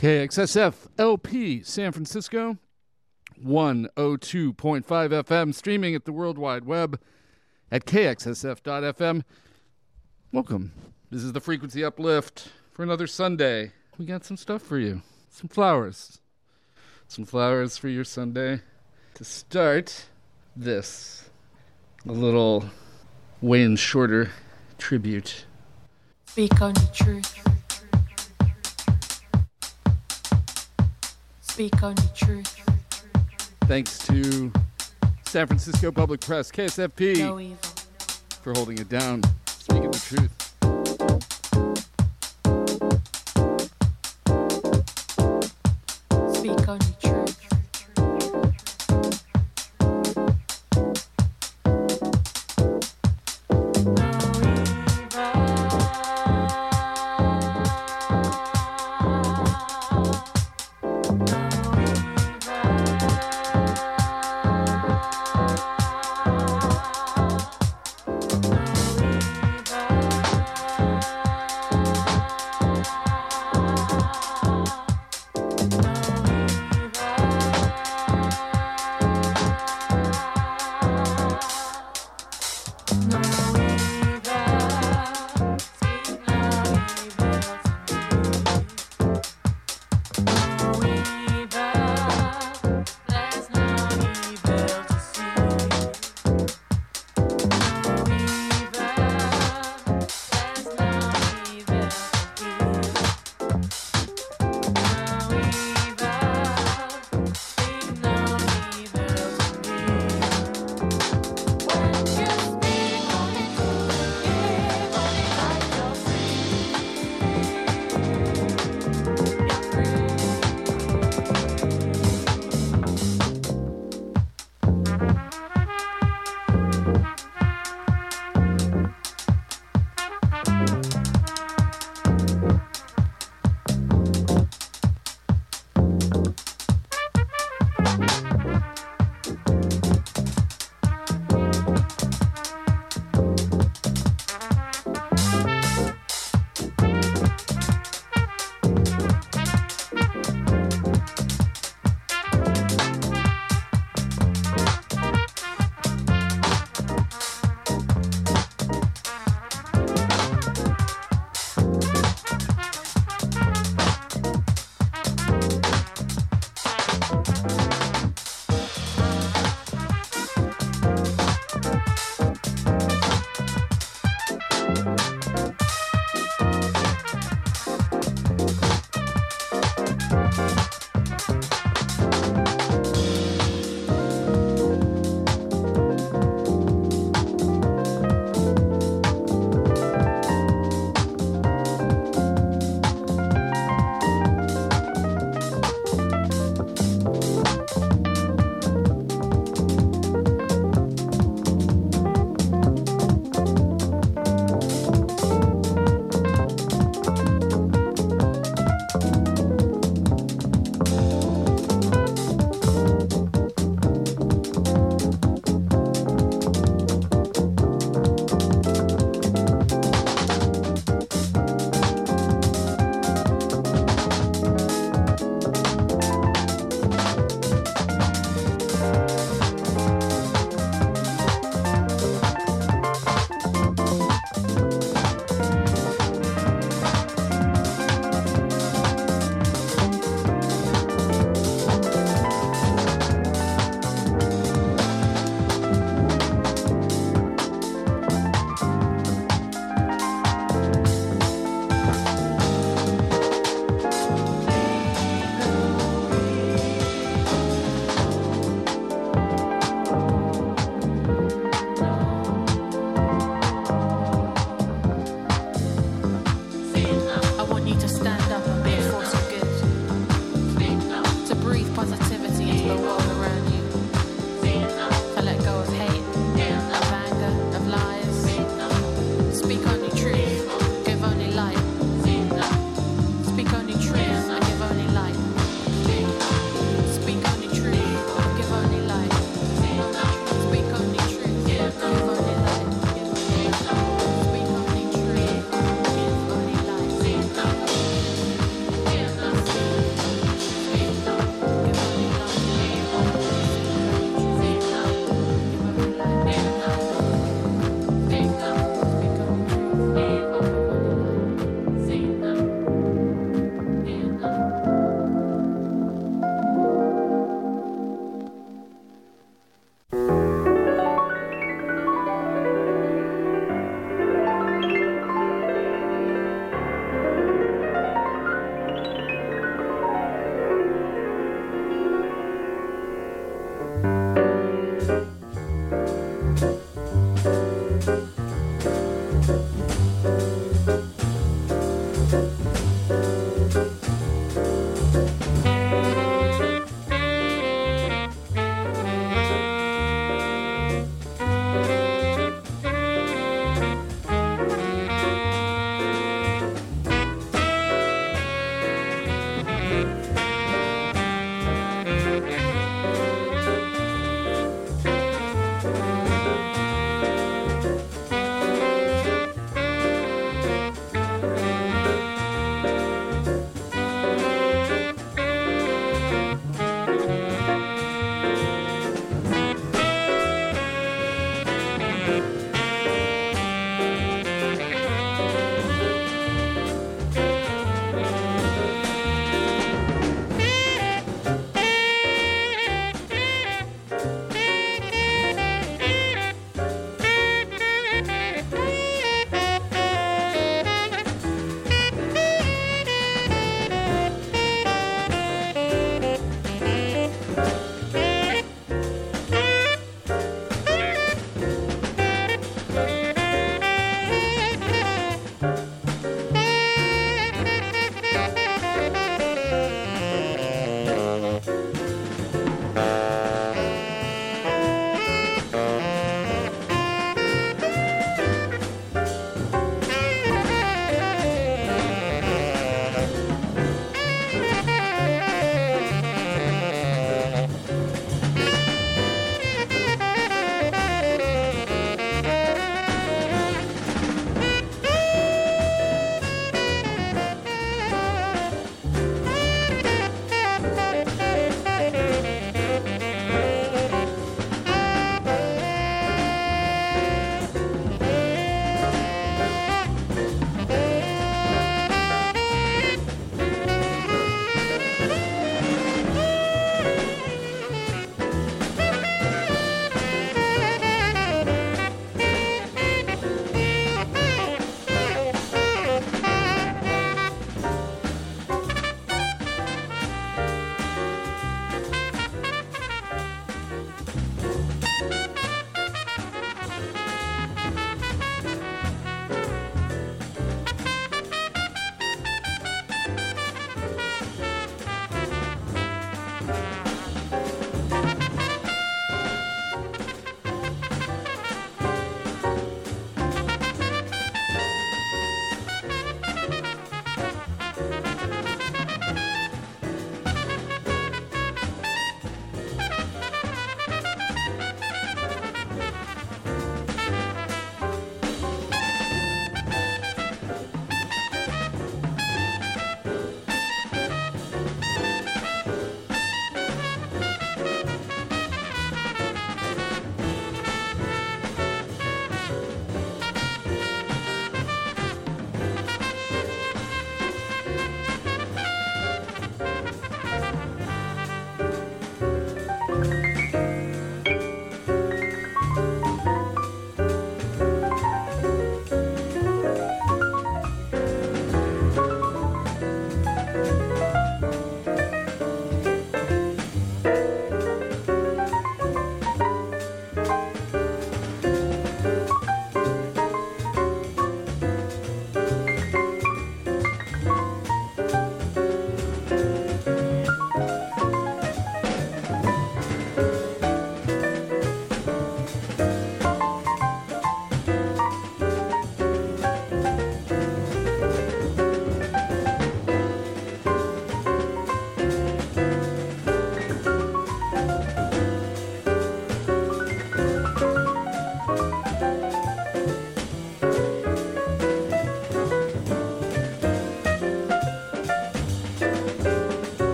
KXSF LP San Francisco, 102.5 FM, streaming at the World Wide Web at kxsf.fm. Welcome. This is the Frequency Uplift for another Sunday. We got some stuff for you. Some flowers. Some flowers for your Sunday. To start this, a little Wayne Shorter tribute. Speak on the truth. Speak on the truth. Thanks to San Francisco Public Press, KSFP, No for holding it down. Speaking the truth.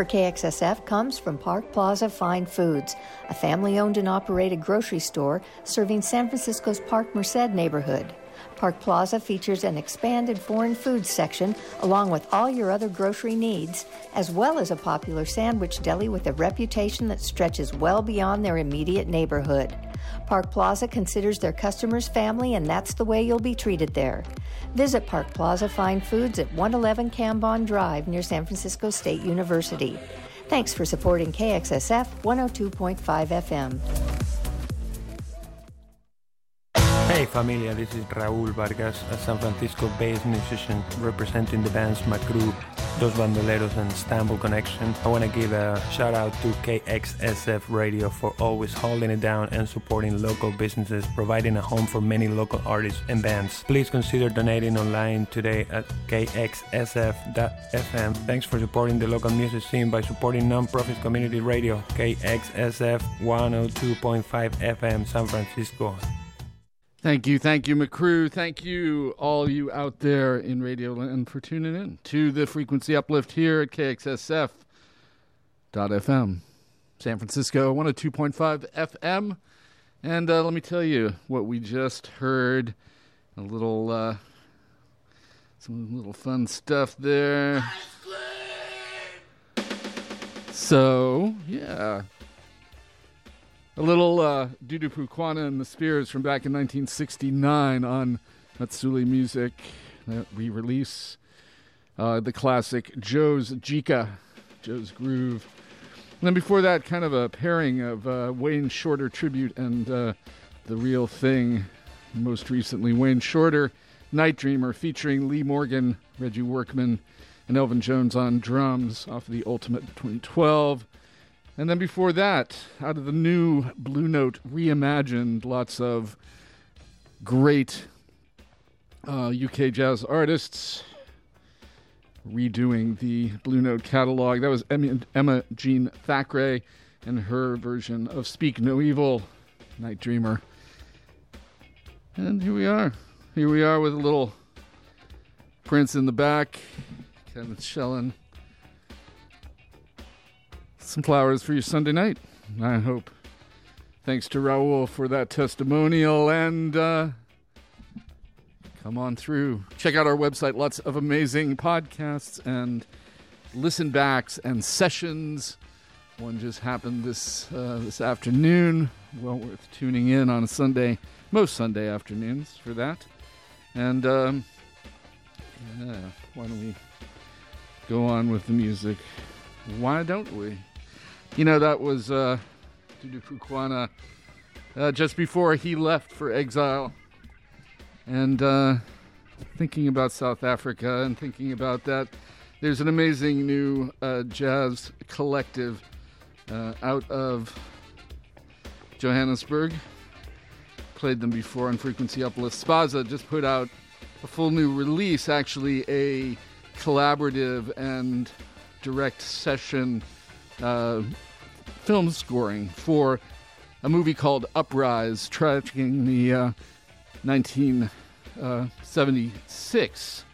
For KXSF comes from Park Plaza Fine Foods, a family owned and operated grocery store serving San Francisco's Parkmerced neighborhood. Park Plaza features an expanded foreign foods section along with all your other grocery needs, as well as a popular sandwich deli with a reputation that stretches well beyond their immediate neighborhood. Park Plaza considers their customers family, and that's the way you'll be treated there. Visit Park Plaza Fine Foods at 111 Cambon Drive near San Francisco State University. Thanks for supporting KXSF 102.5 FM. Hey familia, this is Raúl Vargas, a San Francisco-based musician representing the bands Macru, Dos Bandoleros and Istanbul Connection. I want to give a shout out to KXSF Radio for always holding it down and supporting local businesses, providing a home for many local artists and bands. Please consider donating online today at kxsf.fm. Thanks for supporting the local music scene by supporting non-profit community radio KXSF 102.5 FM San Francisco. Thank you, thank you, McCrew. Thank you, all you out there in Radio Land, for tuning in to the frequency uplift here at KXSF.FM, San Francisco 102.5 FM. And uh, let me tell you what we just heard. A little, uh, some little fun stuff there. So, yeah. A little uh, Dudu Pukwana and the Spears from back in 1969 on Matsuli Music, that re release. Uh, the classic Joe's Jika, Joe's Groove. And then before that, kind of a pairing of uh, Wayne Shorter tribute and uh, The Real Thing. Most recently, Wayne Shorter, Night Dreamer, featuring Lee Morgan, Reggie Workman, and Elvin Jones on drums off of the Ultimate 2012. And then before that, out of the new Blue Note reimagined, lots of great uh, UK jazz artists redoing the Blue Note catalog. That was Emma, Jean Thackray and her version of Speak No Evil, Night Dreamer. And here we are. Here we are with a little Prince in the back, Kenneth Shellen some flowers for your Sunday night, I hope. Thanks to Raul for that testimonial and uh, come on through. Check out our website, lots of amazing podcasts and listen backs and sessions. One just happened this uh, this afternoon. Well worth tuning in on a Sunday, most Sunday afternoons for that. And um, yeah, why don't we go on with the music? Why don't we? You know, that was uh, Dudu uh, just before he left for exile. And uh, thinking about South Africa and thinking about that, there's an amazing new uh, jazz collective uh, out of Johannesburg. Played them before on Frequency Uplift. Spaza just put out a full new release, actually, a collaborative and direct session uh, film scoring for a movie called Uprise, tracking the uh, 1976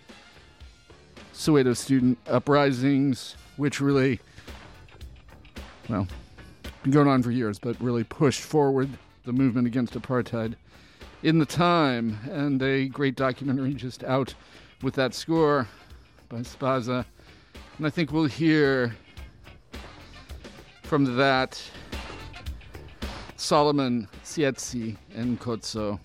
Soweto student uprisings, which really, well, been going on for years, but really pushed forward the movement against apartheid in the time. And a great documentary just out with that score by Spaza. And I think we'll hear from that, Solomon Tsietsi and Kotso.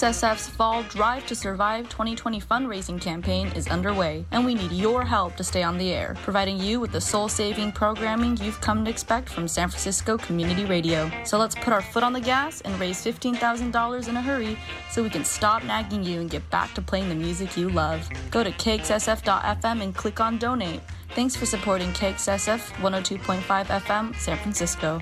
KXSF's Fall Drive to Survive 2020 fundraising campaign is underway, and we need your help to stay on the air, providing you with the soul saving programming you've come to expect from San Francisco Community Radio. So let's put our foot on the gas and raise $15,000 in a hurry so we can stop nagging you and get back to playing the music you love. Go to KXSF.FM and click on donate. Thanks for supporting KXSF 102.5 FM San Francisco.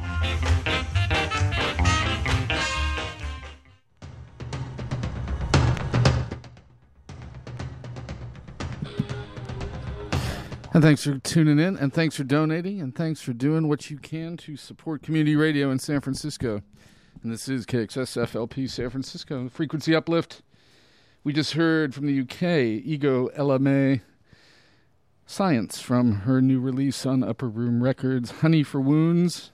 And thanks for tuning in, and thanks for donating, and thanks for doing what you can to support community radio in San Francisco. And this is KXSFLP San Francisco, frequency uplift. We just heard from the UK, Ego Ella May Science from her new release on Upper Room Records, Honey for Wounds.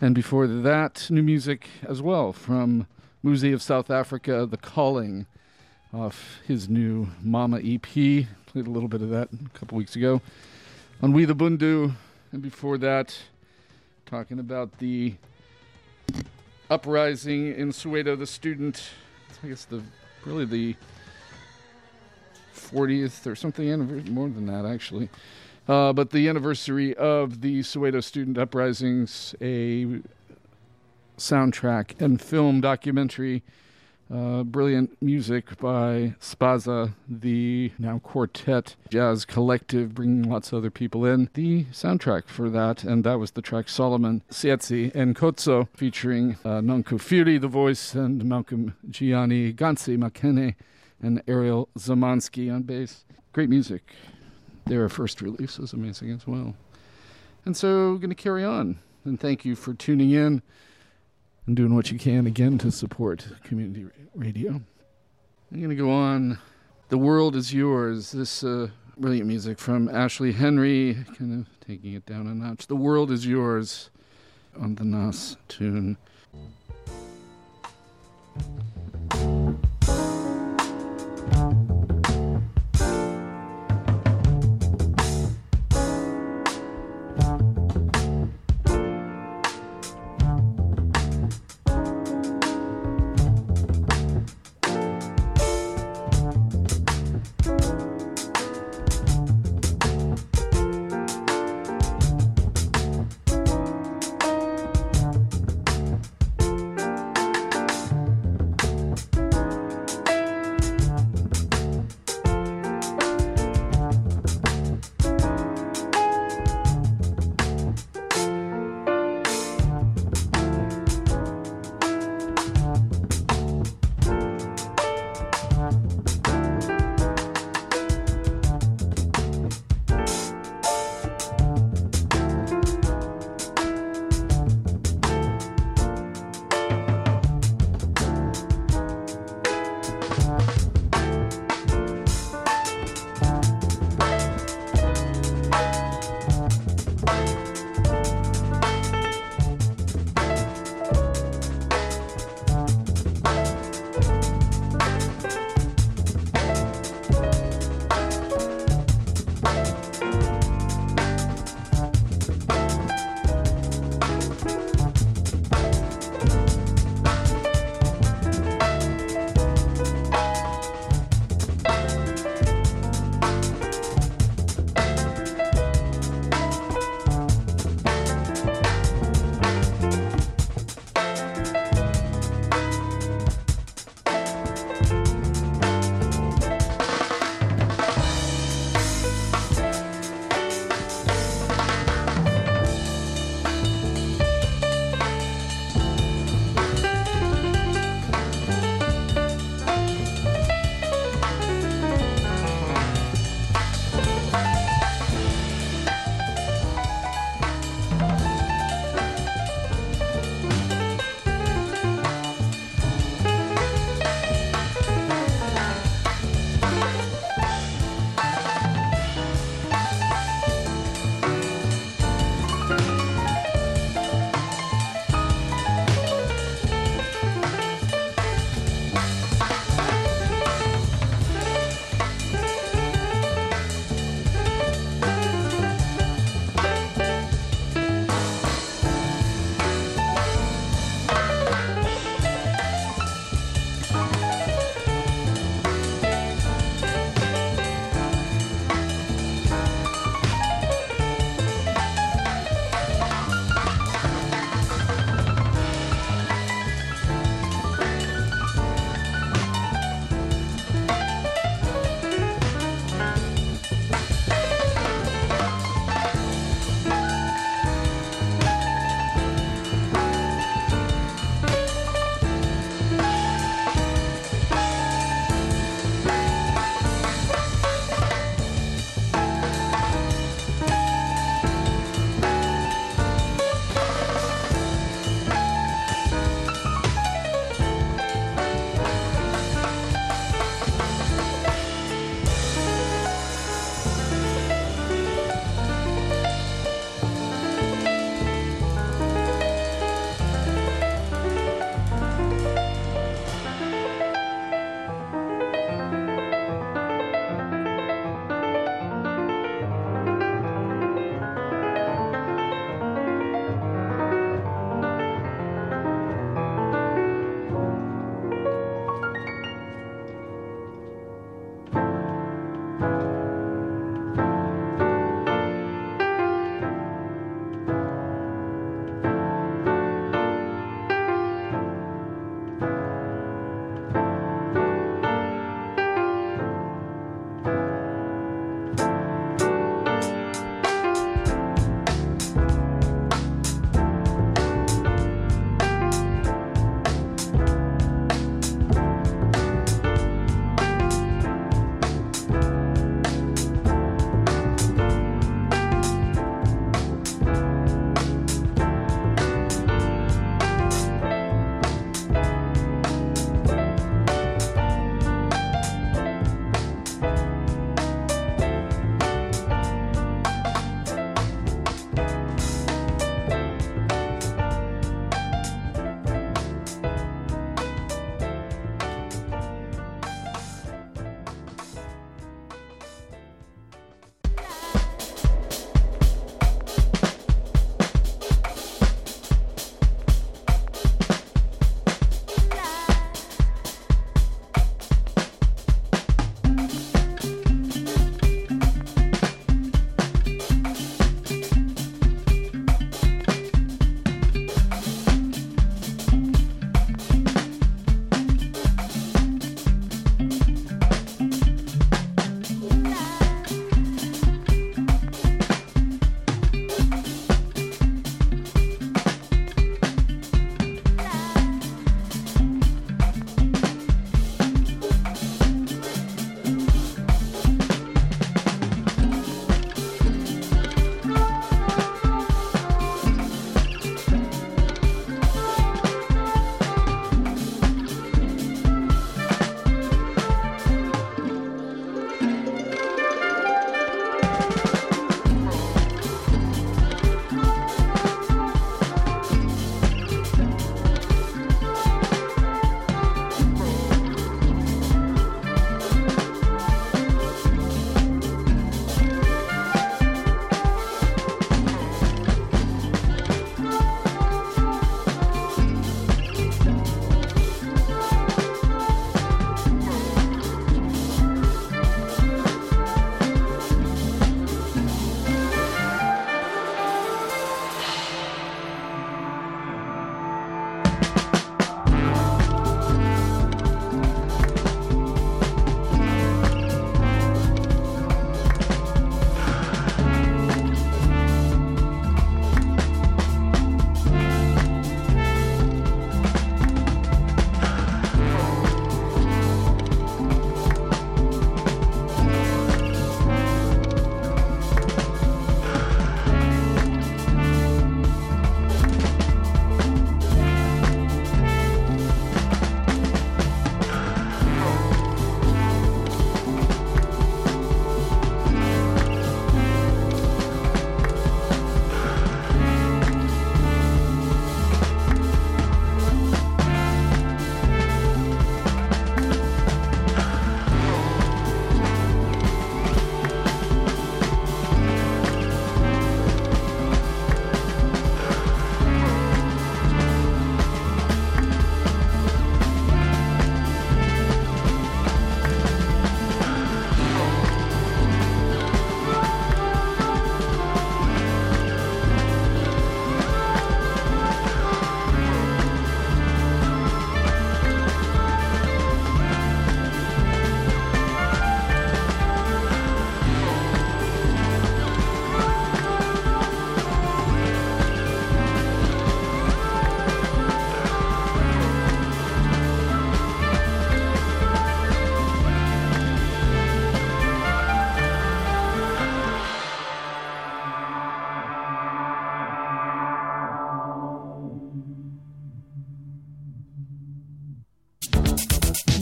And before that, new music as well from Muzi of South Africa, The Calling, off his new Mama EP. Played a little bit of that a couple weeks ago on We the Bundu. And before that, talking about the uprising in Soweto, the student, I guess the really the 40th or something, anniversary, more than that actually. Uh, but the anniversary of the Soweto student uprisings, a soundtrack and film documentary Uh, brilliant music by SPAZA, the now quartet jazz collective, bringing lots of other people in. The soundtrack for that, and that was the track Solomon Tsietsi and Khotso, featuring uh, Nonku Phiri, the voice, and Malcolm Jiyane, Gontse Makhene, and Ariel Zamonsky on bass. Great music. Their first release was amazing as well. And so, we're going to carry on. And thank you for tuning in and doing what you can again to support community radio. I'm going to go on. The World is Yours. This uh, brilliant music from Ashley Henry, kind of taking it down a notch. The World is Yours on the Nas tune.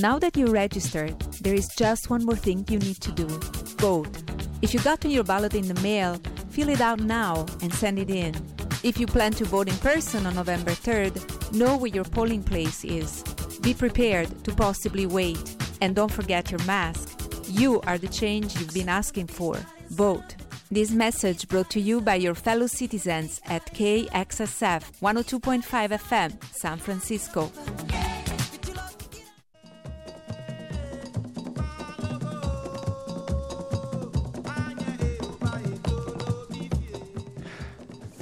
Now that you're registered, there is just one more thing you need to do vote. If you got your ballot in the mail, fill it out now and send it in. If you plan to vote in person on November 3rd, know where your polling place is. Be prepared to possibly wait. And don't forget your mask. You are the change you've been asking for. Vote. This message brought to you by your fellow citizens at KXSF 102.5 FM, San Francisco.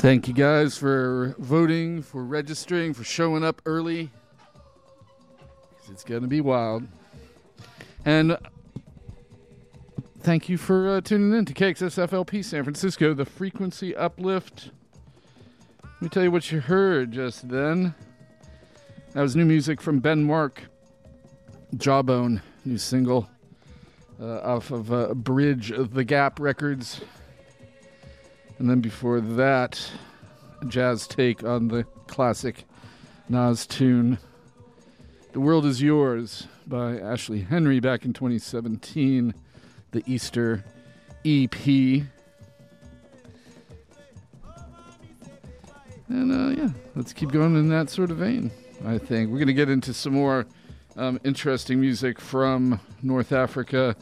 Thank you guys for voting, for registering, for showing up early. It's going to be wild. And thank you for uh, tuning in to KXSFLP San Francisco, the frequency uplift. Let me tell you what you heard just then. That was new music from Ben Mark, Jawbone, new single uh, off of uh, Bridge of the Gap Records. And then before that, jazz take on the classic Nas tune, The World Is Yours by Ashley Henry back in 2017, the Easter EP. And uh, yeah, let's keep going in that sort of vein, I think. We're going to get into some more um, interesting music from North Africa.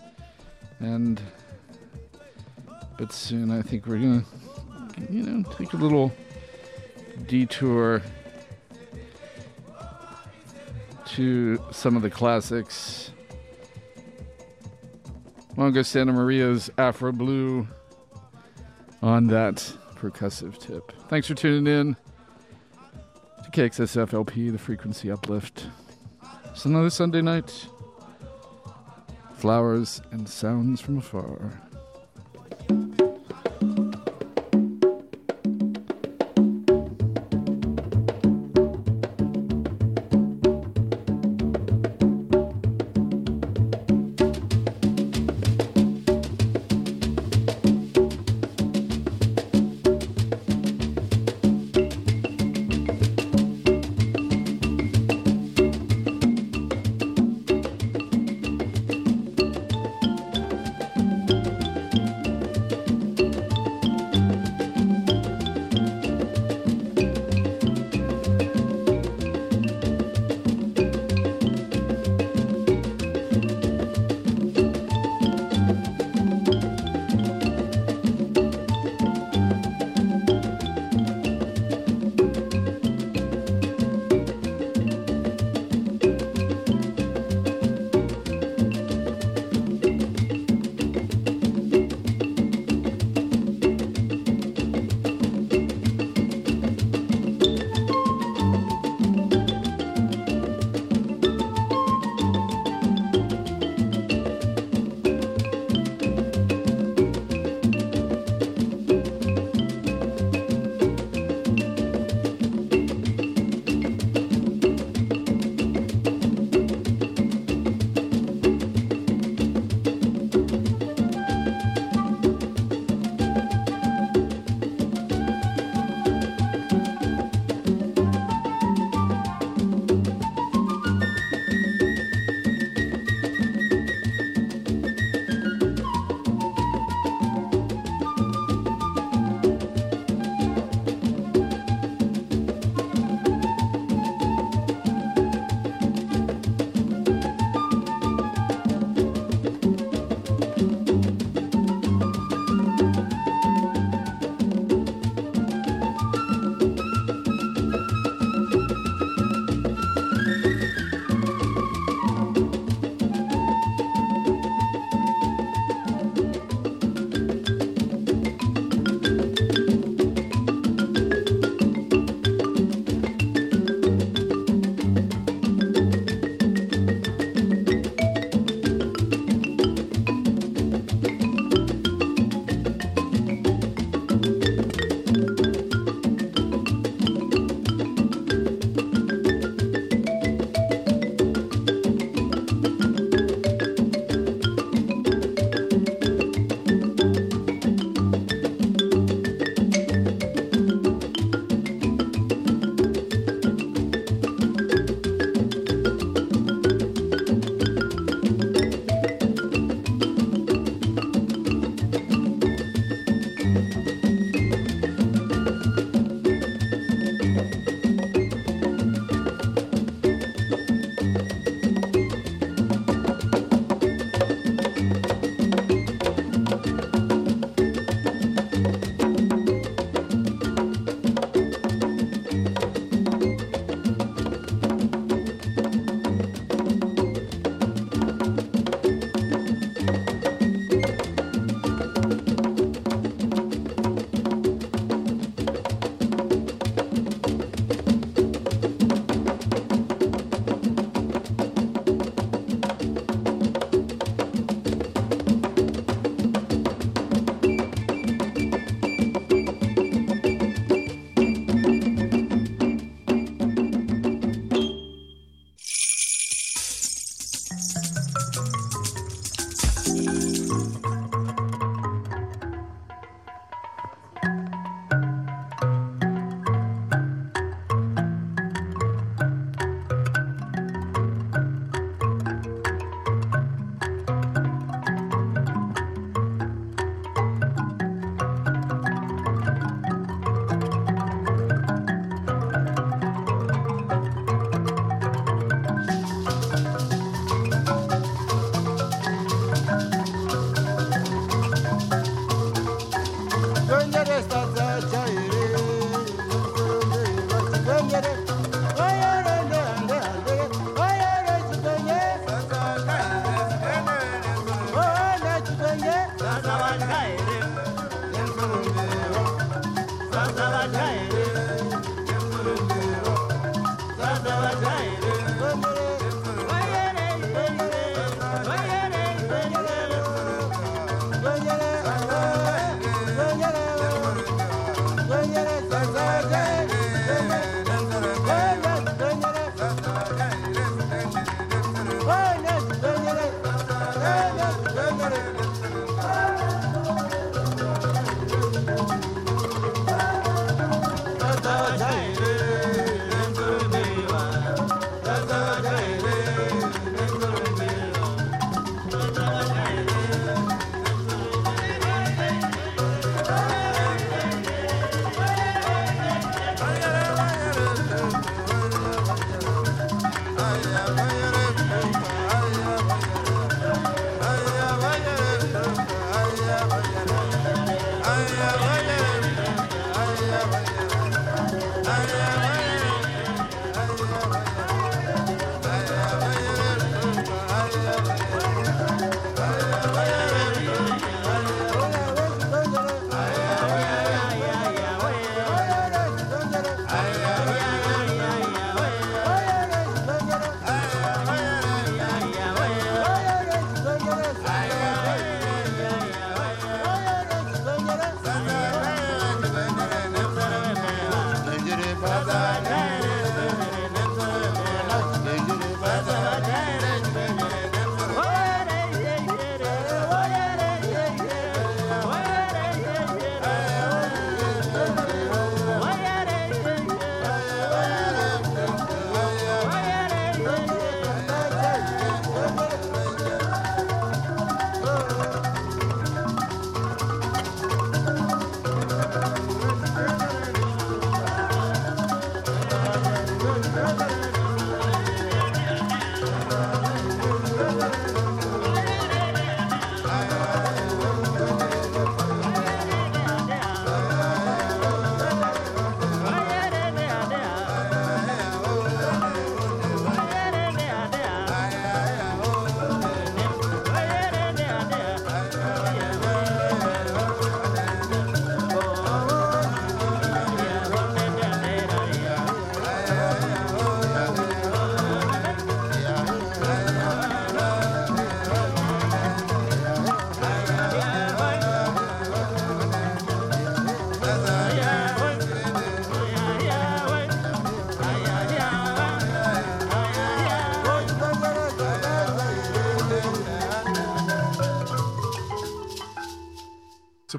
And, but soon I think we're going to you know, take a little detour to some of the classics. Mongo Santamaria's Afro Blue on that percussive tip. Thanks for tuning in to KXSFLP, the frequency uplift. It's another Sunday night. Flowers and sounds from afar.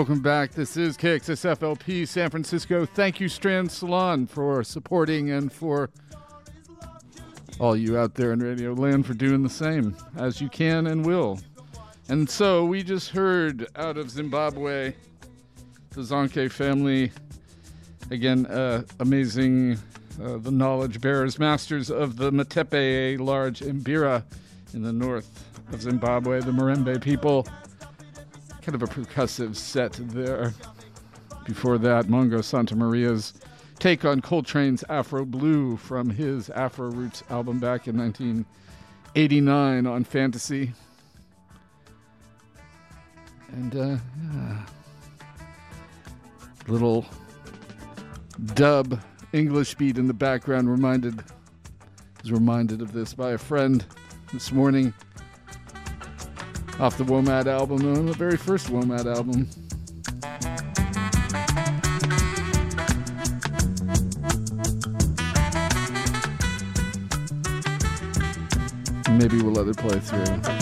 Welcome back. This is KXSFLP San Francisco. Thank you, Strand Salon, for supporting and for all you out there in Radio Land for doing the same as you can and will. And so we just heard out of Zimbabwe, the Zonke family, again, uh, amazing, uh, the knowledge bearers, masters of the Matepe, large Mbira in the north of Zimbabwe, the Marembe people kind of a percussive set there. Before that, Mongo Santamaria's take on Coltrane's Afro Blue from his Afro Roots album back in 1989 on Fantasy. And, uh, yeah. Little dub English beat in the background reminded was reminded of this by a friend this morning off the WOMAD album, uh, the very first WOMAD album. Maybe we'll let it play through.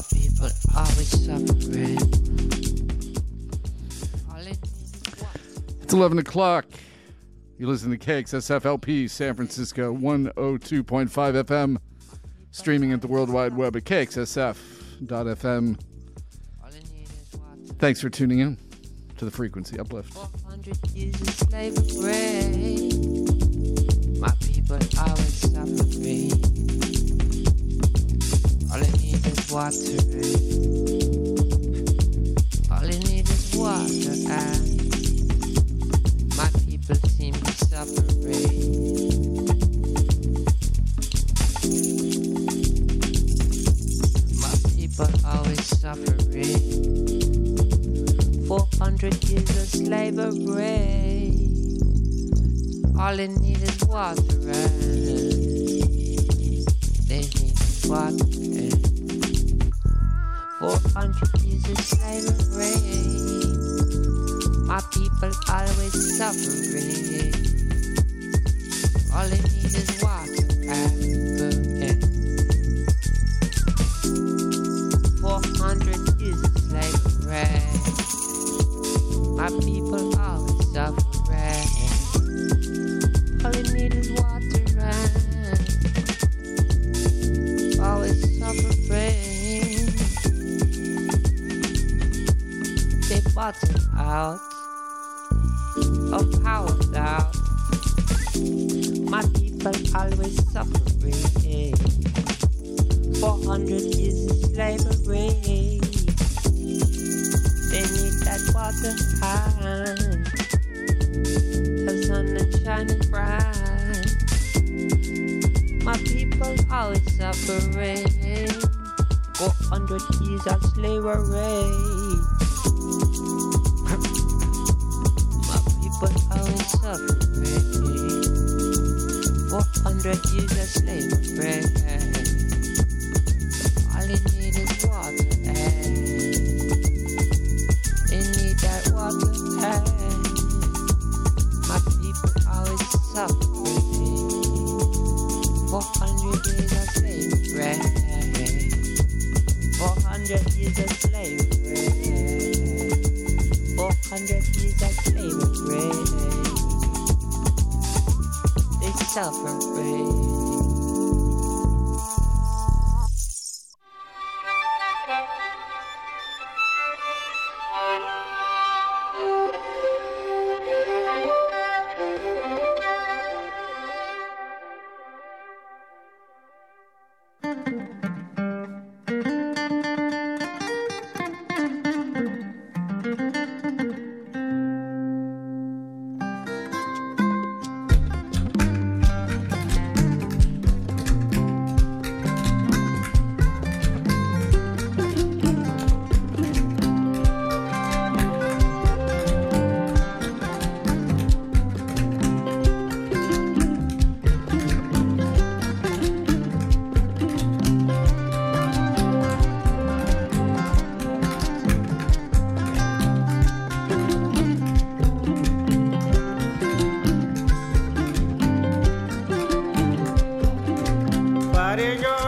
people always suffering. It's 11 o'clock. You listen to KXSFLP San Francisco 102.5 FM, streaming at the World Wide Web at kxsf.fm. Thanks for tuning in to the frequency uplift. My people always suffering. All they need is water. 400 years of slavery. My people always suffering. All they need is water. and 400 years of slavery. My people out of power. My people always suffering. 400 years of slavery. They need that water high. The sun is shining bright. My people always suffering. 400 years of slavery. Suffering. 400 years of slavery. All They suffering. Jongo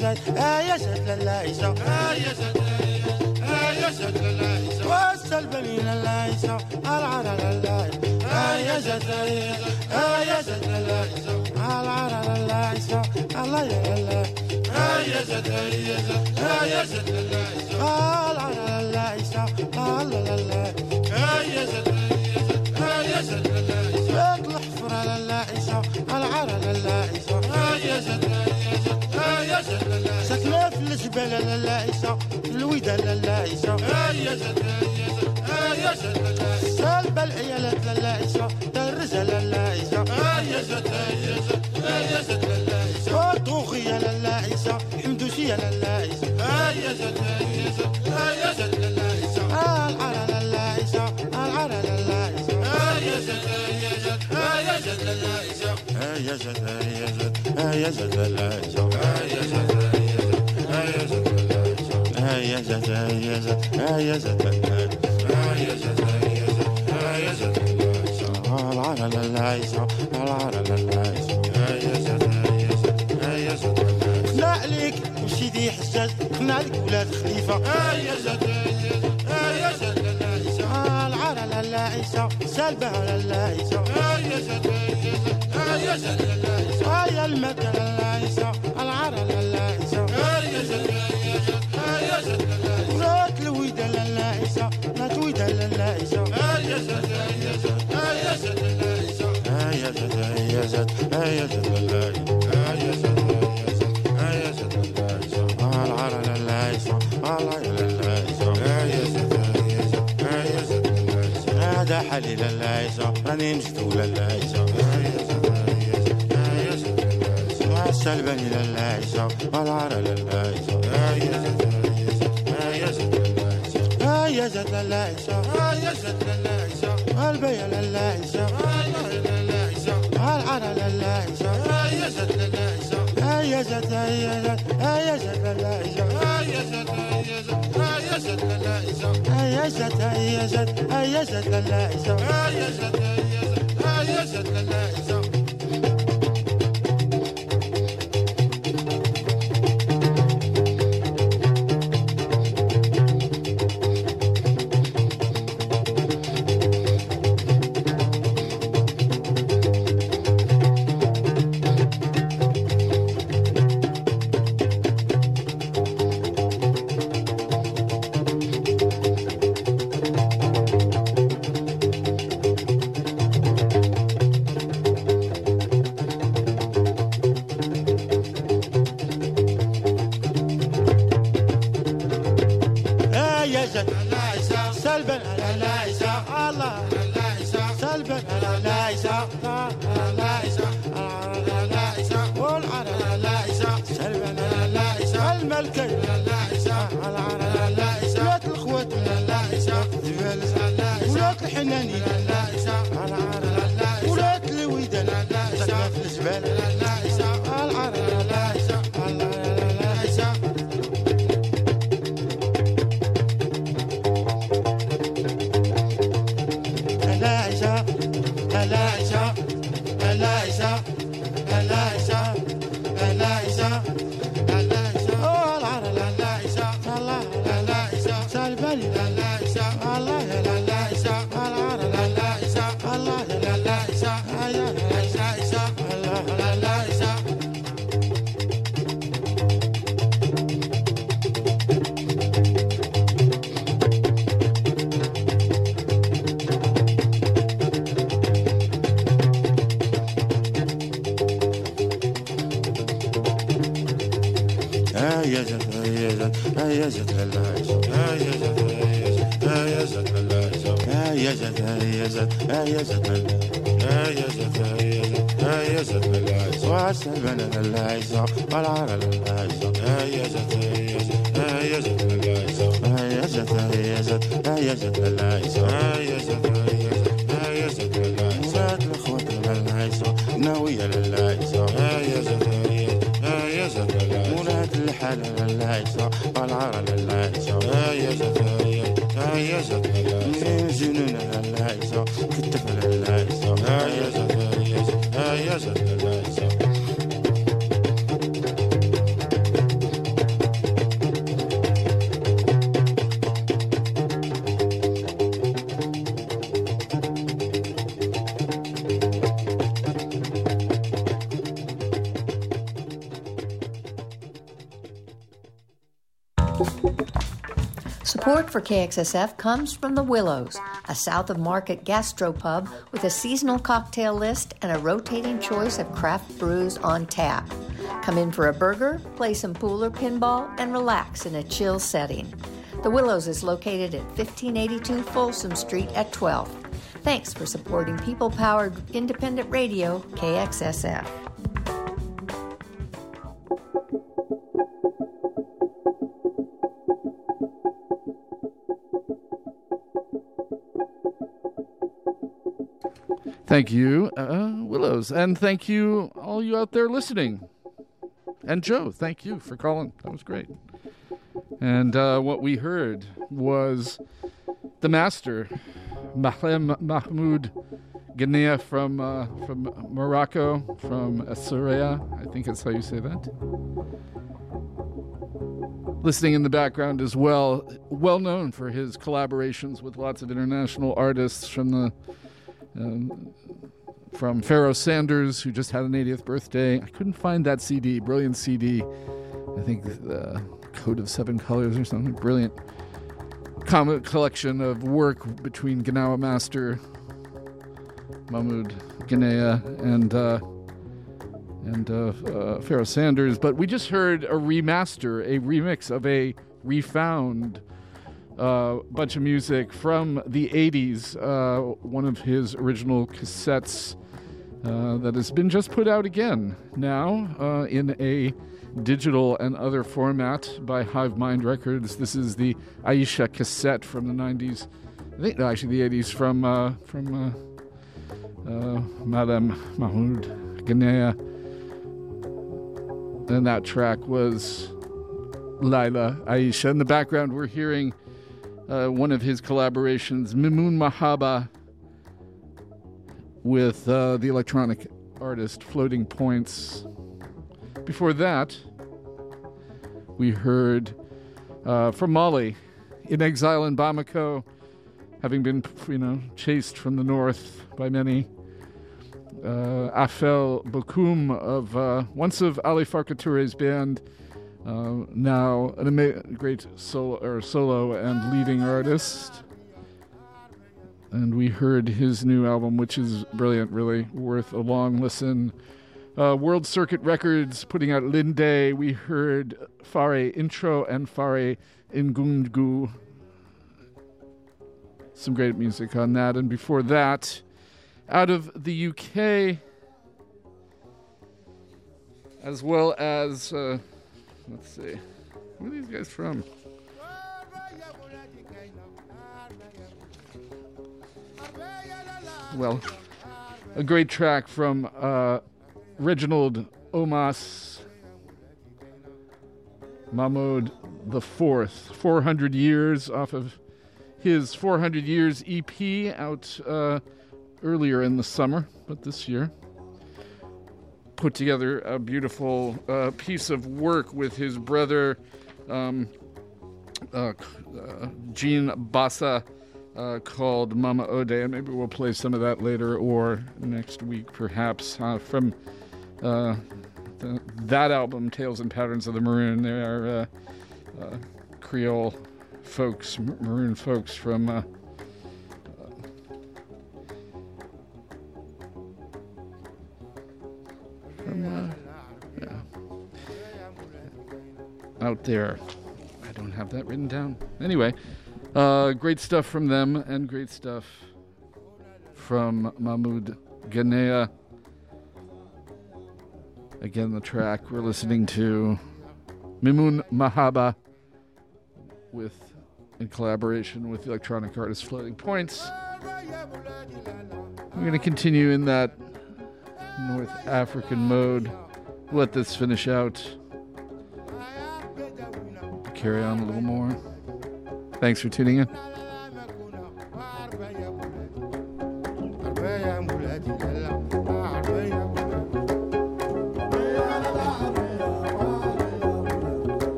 la ستلاف الجبال لا لايسة الويدة لا لايسة سالبة العيالات لا لايسة درجة لا لايسة فاطوخية لا لايسة حمدوشية لا لايسة العرى لا لايسة العرى لا لايسة يا جزال يا جزال يا جزال يا جزال يا جزال يا جزال يا جزال يا جزال يا جزال يا جزال العرى للعيش العرى للعيش يا جزال يا جزال لا عليك وسيدي حجاج قنع لك ولاد خليفة. يا جزال يا جزال يسو سلبه لا يسو يا سد يا سد لا يسو يا المكة لا يسو العرى لا يسو يا سد يا سد يا سد لا يسو ويدة لا يسو يا سد يا سد يا سد لا يسو يا سد يا سد يا سد حالي للعيشة راني مشتو للعيشة مع السلباني للعيشة والعرى للعيشة يا زاد للعيشة يا زاد للعيشة البيا للعيشة العرى للعيشة يا زاد للعيشة يا زاد يا زاد يا زاد للعيشة يا زاد يا زاد يا زد لا لا يسع يا زد يا زد يا يا زمان يا زمان يا زمان يا زمان يا زمان يا وعسلمان يا العز يا العز يا زمان يا زمان يا زمان العز يا زمان يا زمان يا زمان العز يا زمان يا زمان يا زاد يا العز يا للعز يا زمان يا زمان ولاد يا للعز يا للعز يا زمان يا زمان Yes, yes, yes, yes, yes, yes, yes, yes, yes, yes, yes, yes, yes, yes, for KXSF comes from the Willows, a south of market gastropub with a seasonal cocktail list and a rotating choice of craft brews on tap. Come in for a burger, play some pool or pinball, and relax in a chill setting. The Willows is located at 1582 Folsom Street at 12. Thanks for supporting people powered independent radio, KXSF. Thank you, uh, Willows, and thank you, all you out there listening. And Joe, thank you for calling. That was great. And uh, what we heard was the master, Maalem Mahmoud Gania from uh, from Morocco, from Essaouira. I think that's how you say that. Listening in the background as well, well known for his collaborations with lots of international artists from the um, from Pharoah Sanders, who just had an 80th birthday. I couldn't find that CD, brilliant CD. I think the Code of Seven Colors or something. Brilliant comic collection of work between Gnawa Master, Mahmoud Gania, and uh, and uh, uh, Pharoah Sanders. But we just heard a remaster, a remix of a refound uh, bunch of music from the 80s, uh, one of his original cassettes uh, that has been just put out again now uh, in a digital and other format by Hive Mind Records. This is the Aisha cassette from the 90s, I think no, actually the 80s from uh, from uh, Maalem Mahmoud Gania. And that track was Laila Aisha. In the background, we're hearing uh, one of his collaborations, Mimoun Mahaba, with uh, the electronic artist Floating Points. Before that, we heard uh, from Mali, in exile in Bamako, having been, you know, chased from the north by many. Uh, Afel Bocoum of uh, once of Ali Farka Touré's band, uh, now an ama- great solo, or solo and leading artist. And we heard his new album, which is brilliant, really worth a long listen. Uh, World Circuit Records putting out Linde. We heard Fare Intro and Fare Ingungu. Some great music on that. And before that, out of the UK, as well as, uh, let's see, where are these guys from? Well, a great track from uh, Reginald Omas Mamode the Fourth, 400 years off of his 400 years EP out uh, earlier in the summer, but this year put together a beautiful uh, piece of work with his brother um, uh, uh, Gene Bassa uh, called Mama Ode, and maybe we'll play some of that later or next week, perhaps, uh, from uh, the, that album, Tales and Patterns of the Maroon. They are uh, uh, Creole folks, Maroon folks from. Uh, out there. I don't have that written down. Anyway, uh, great stuff from them and great stuff from Mahmoud Gania. Again, the track we're listening to Mimoun Mahaba with in collaboration with electronic artist Floating Points. We're going to continue in that North African mode. Let this finish out. Carry on a little more. Thanks for tuning in.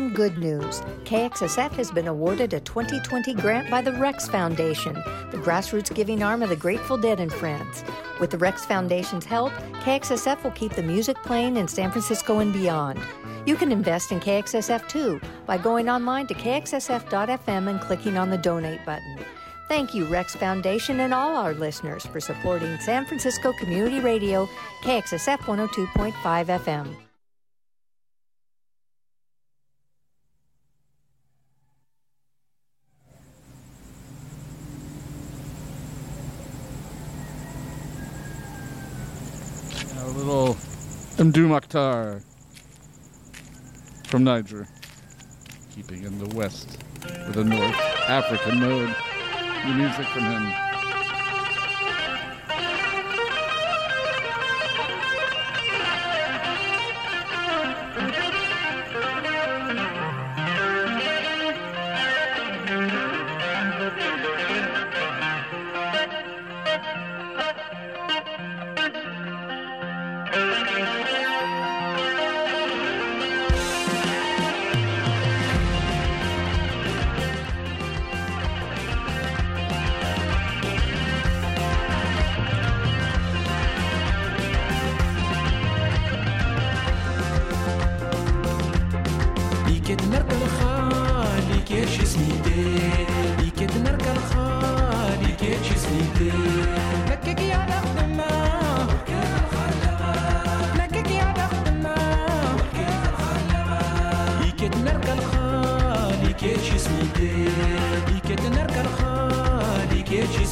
Some good news. KXSF has been awarded a 2020 grant by the Rex Foundation, the grassroots giving arm of the Grateful Dead in France. With the Rex Foundation's help, KXSF will keep the music playing in San Francisco and beyond. You can invest in KXSF too by going online to kxsf.fm and clicking on the donate button. Thank you, Rex Foundation, and all our listeners for supporting San Francisco Community Radio, KXSF 102.5 FM. A little Mdou Moctar from Niger, keeping in the west with a North African mode. New music from him. الخالي كيش سنيدي ليكت نركا الخالي كيش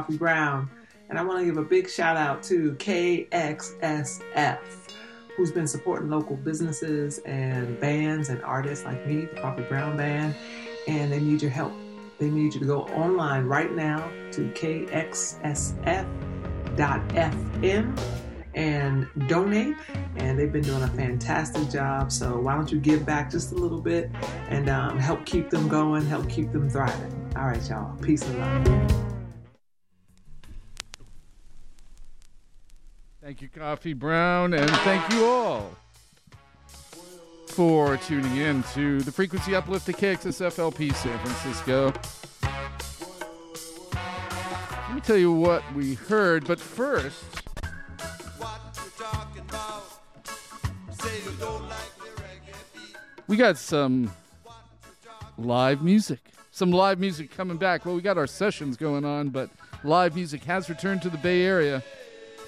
Coffee Brown, and I want to give a big shout out to KXSF, who's been supporting local businesses and bands and artists like me, the Coffee Brown Band, and they need your help. They need you to go online right now to kxsf.fm and donate. And they've been doing a fantastic job. So why don't you give back just a little bit and um, help keep them going, help keep them thriving. All right, y'all. Peace and love. Thank you, Coffee Brown, and thank you all for tuning in to the Frequency Uplift at KXSFLP San Francisco. Let me tell you what we heard, but first, we got some live music. Some live music coming back. Well, we got our sessions going on, but live music has returned to the Bay Area.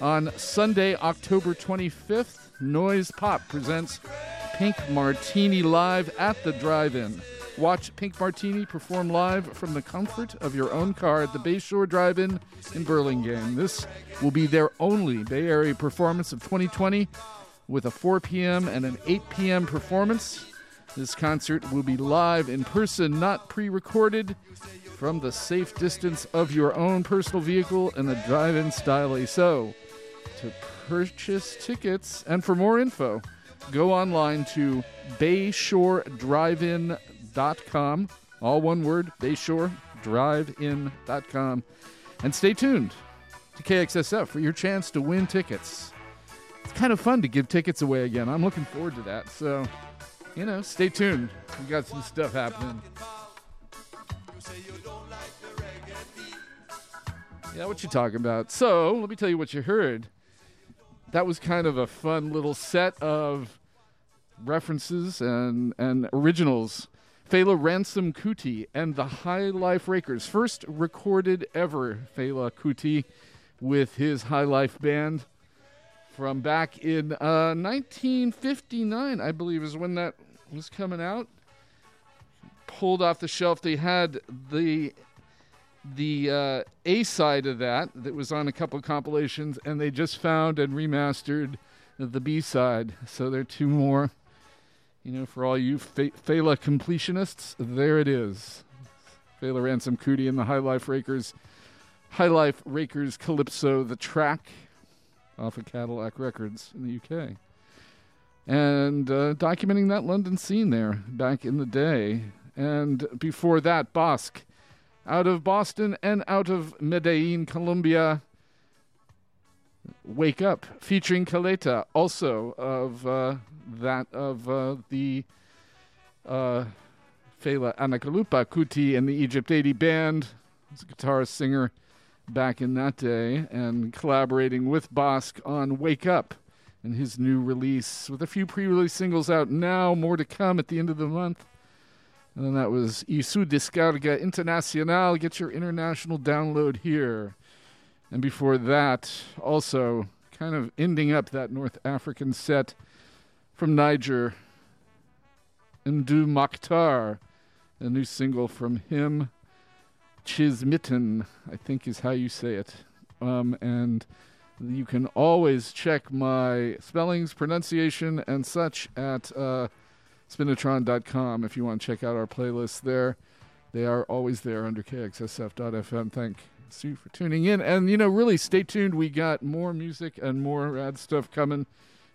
On Sunday, October 25th, Noise Pop presents Pink Martini live at the drive in. Watch Pink Martini perform live from the comfort of your own car at the Bayshore Drive In in Burlingame. This will be their only Bay Area performance of 2020 with a 4 p.m. and an 8 p.m. performance. This concert will be live in person, not pre recorded, from the safe distance of your own personal vehicle in the drive in style. So, to purchase tickets and for more info, go online to bayshoredrivein.com. All one word, bayshoredrivein.com. And stay tuned to KXSF for your chance to win tickets. It's kind of fun to give tickets away again. I'm looking forward to that. So, you know, stay tuned. We got some stuff happening. Yeah, what you talking about? So, let me tell you what you heard. That was kind of a fun little set of references and, and originals. Fela Ransome Kuti and the High Life Rakers. First recorded ever Fela Kuti with his High Life band from back in uh, 1959, I believe, is when that was coming out. Pulled off the shelf. They had the the uh, A side of that that was on a couple compilations, and they just found and remastered the B side. So there are two more. You know, for all you Fe- Fela completionists, there it is. Fela Ransome Kuti and the High Life Rakers. High Life Rakers Calypso, the track off of Cadillac Records in the UK. And uh, documenting that London scene there back in the day. And before that, Bosq out of Boston and out of Medellin, Colombia. Wake Up, featuring Kaleta, also of uh, that of uh, the uh, Fela Anikulapo Kuti and the Egypt 80 band. Was a guitarist singer back in that day and collaborating with Bosq on Wake Up and his new release with a few pre-release singles out now, more to come at the end of the month. And then that was y su Descarga Internacional. Get your international download here. And before that, also kind of ending up that North African set from Niger, Mdou Moctar, a new single from him, Chismiten, I think is how you say it. Um, and you can always check my spellings, pronunciation, and such at uh, spinitron.com if you want to check out our playlists there. They are always there under kxsf.fm. Thank you for tuning in. And, you know, really stay tuned. We got more music and more rad stuff coming.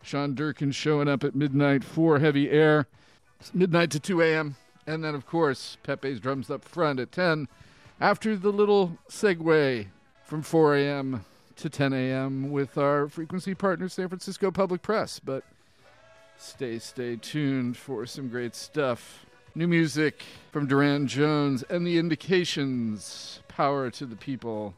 Sean Durkin showing up at midnight for Heavy Air, midnight to 2 a.m. And then, of course, Pepe's drums up front at 10 after the little segue from 4 a.m. to 10 a.m. with our frequency partner, San Francisco Public Press. But stay, stay tuned for some great stuff. New music from Durand Jones and the Indications. Power to the people.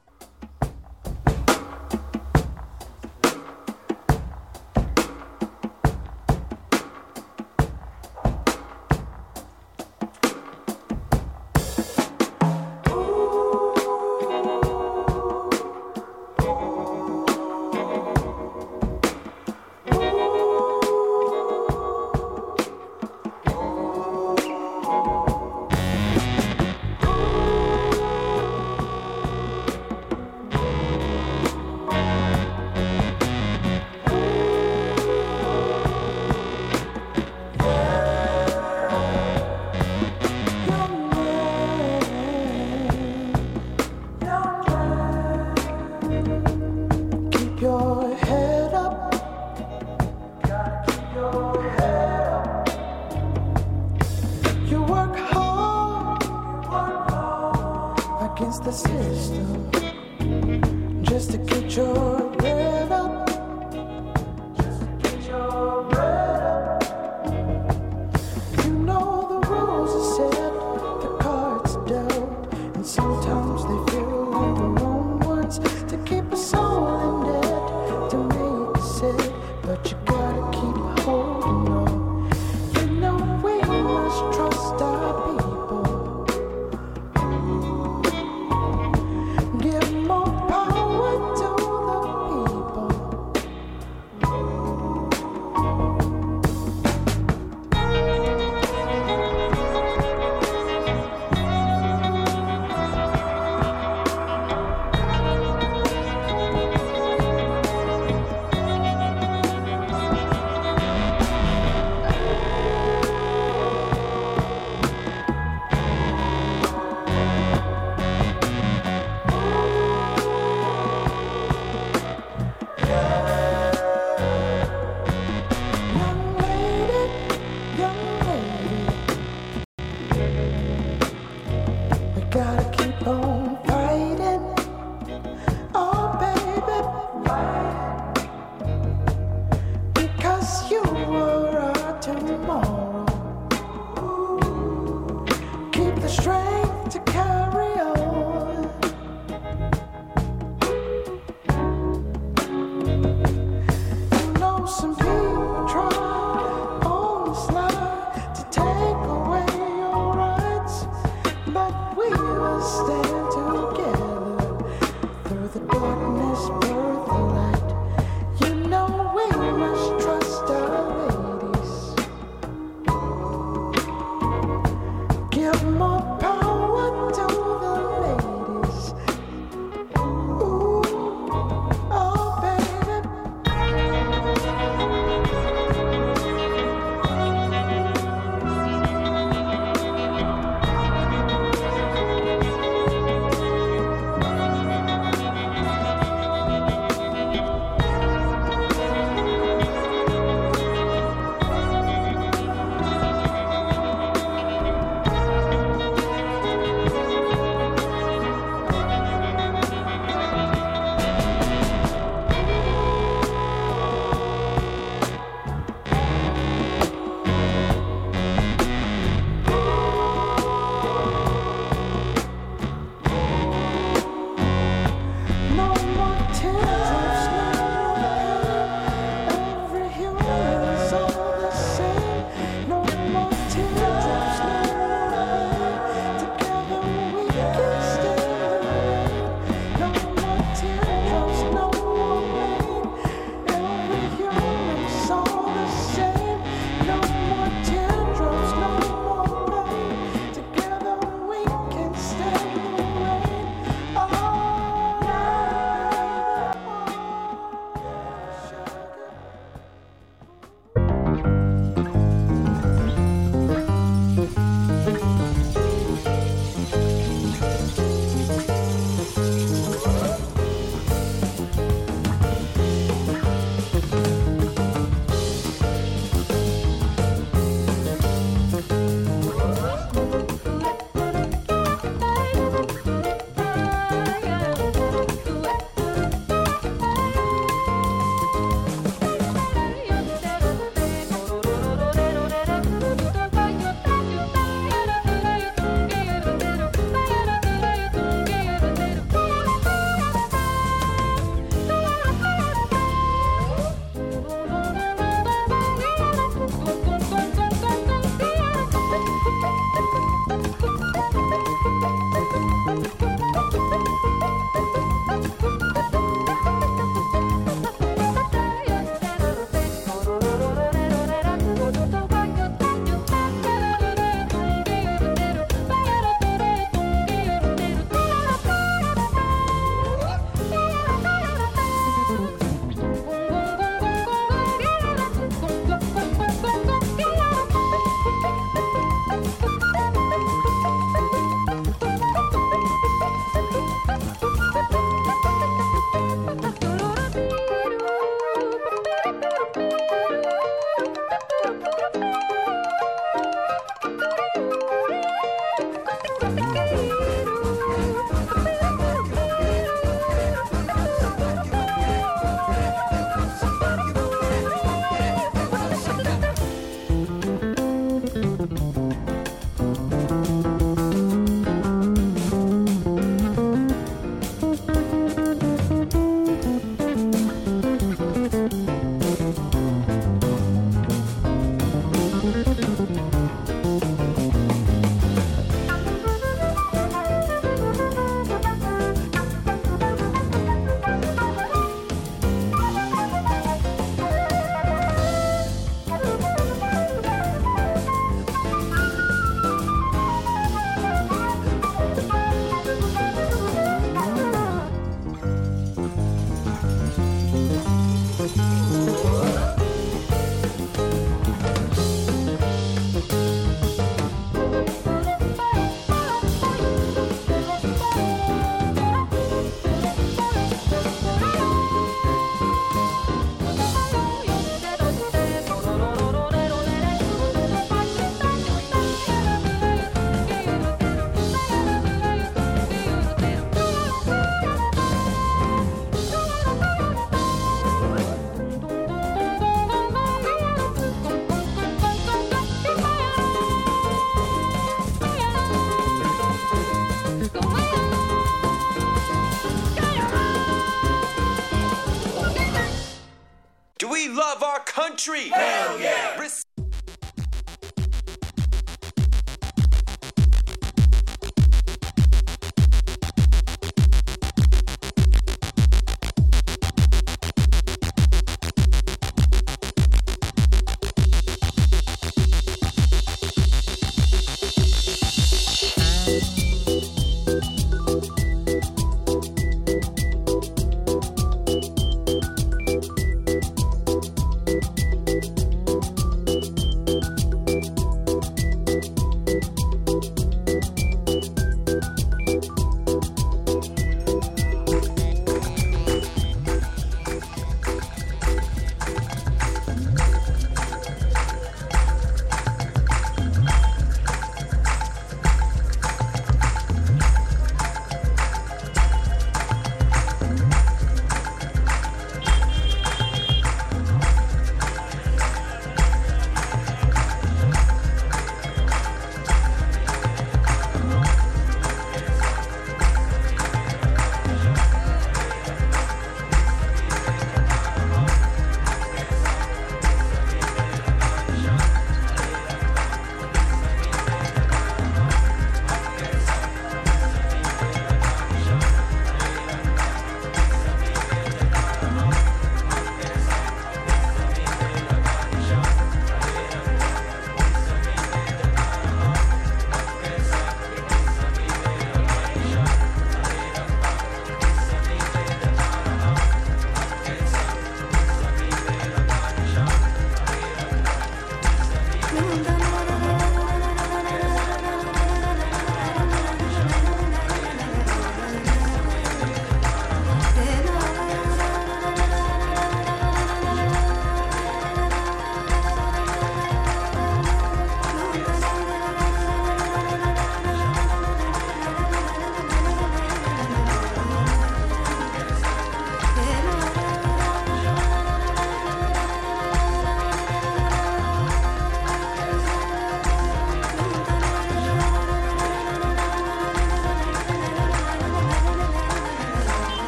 Country.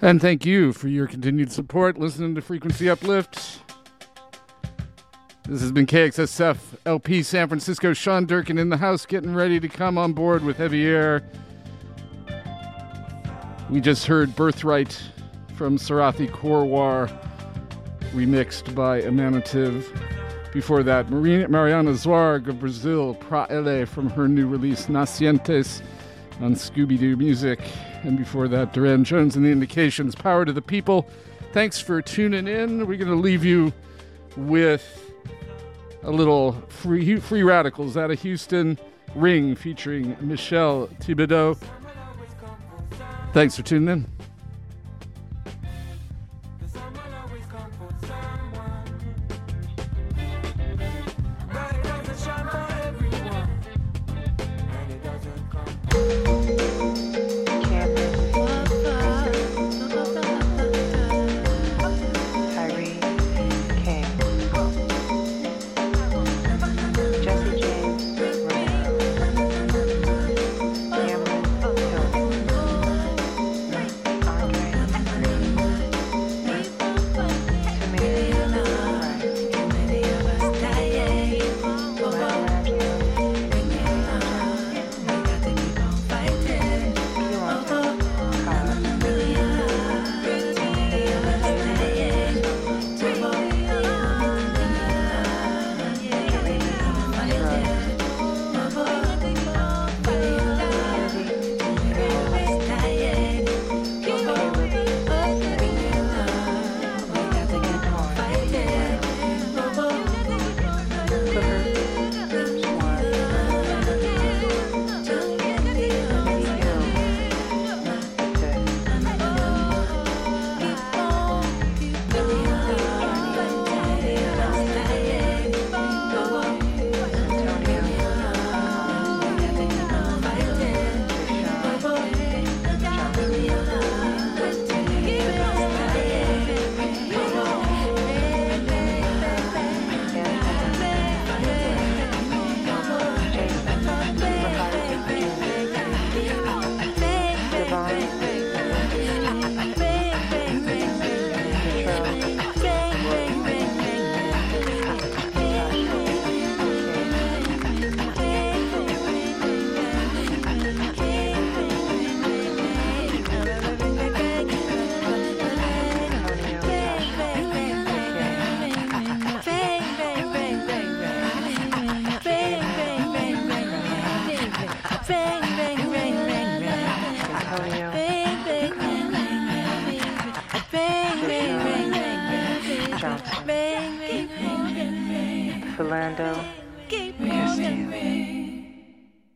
And thank you for your continued support listening to Frequency Uplift. This has been KXSF LP San Francisco. Sean Durkin in the house getting ready to come on board with Heavy Air. We just heard Birthright from Sarathy Korwar, remixed by Emanative. Before that, Mariana Zwarg of Brazil, Pra Ele from her new release Nascientes on Scubidu Music. And before that, Durand Jones and the Indications, Power to the People. Thanks for tuning in. We're going to leave you with a little free, free radicals out of Houston Ring featuring Michelle Thibodeau. Thanks for tuning in.